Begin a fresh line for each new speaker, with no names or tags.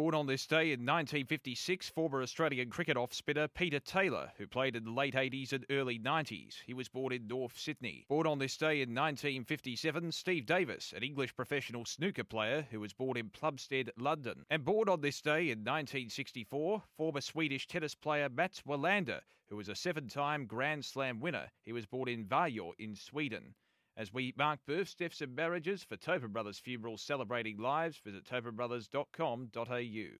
Born on this day in 1956, former Australian cricket off spinner Peter Taylor, who played in the late 80s and early 90s. He was born in North Sydney. Born on this day in 1957, Steve Davis, an English professional snooker player who was born in Plumstead, London. And born on this day in 1964, former Swedish tennis player Mats Wilander, who was a seven time Grand Slam winner. He was born in Växjö in Sweden. As we mark births, deaths, and marriages for Tobin Brothers Funerals Celebrating Lives, visit tobinbrothers.com.au.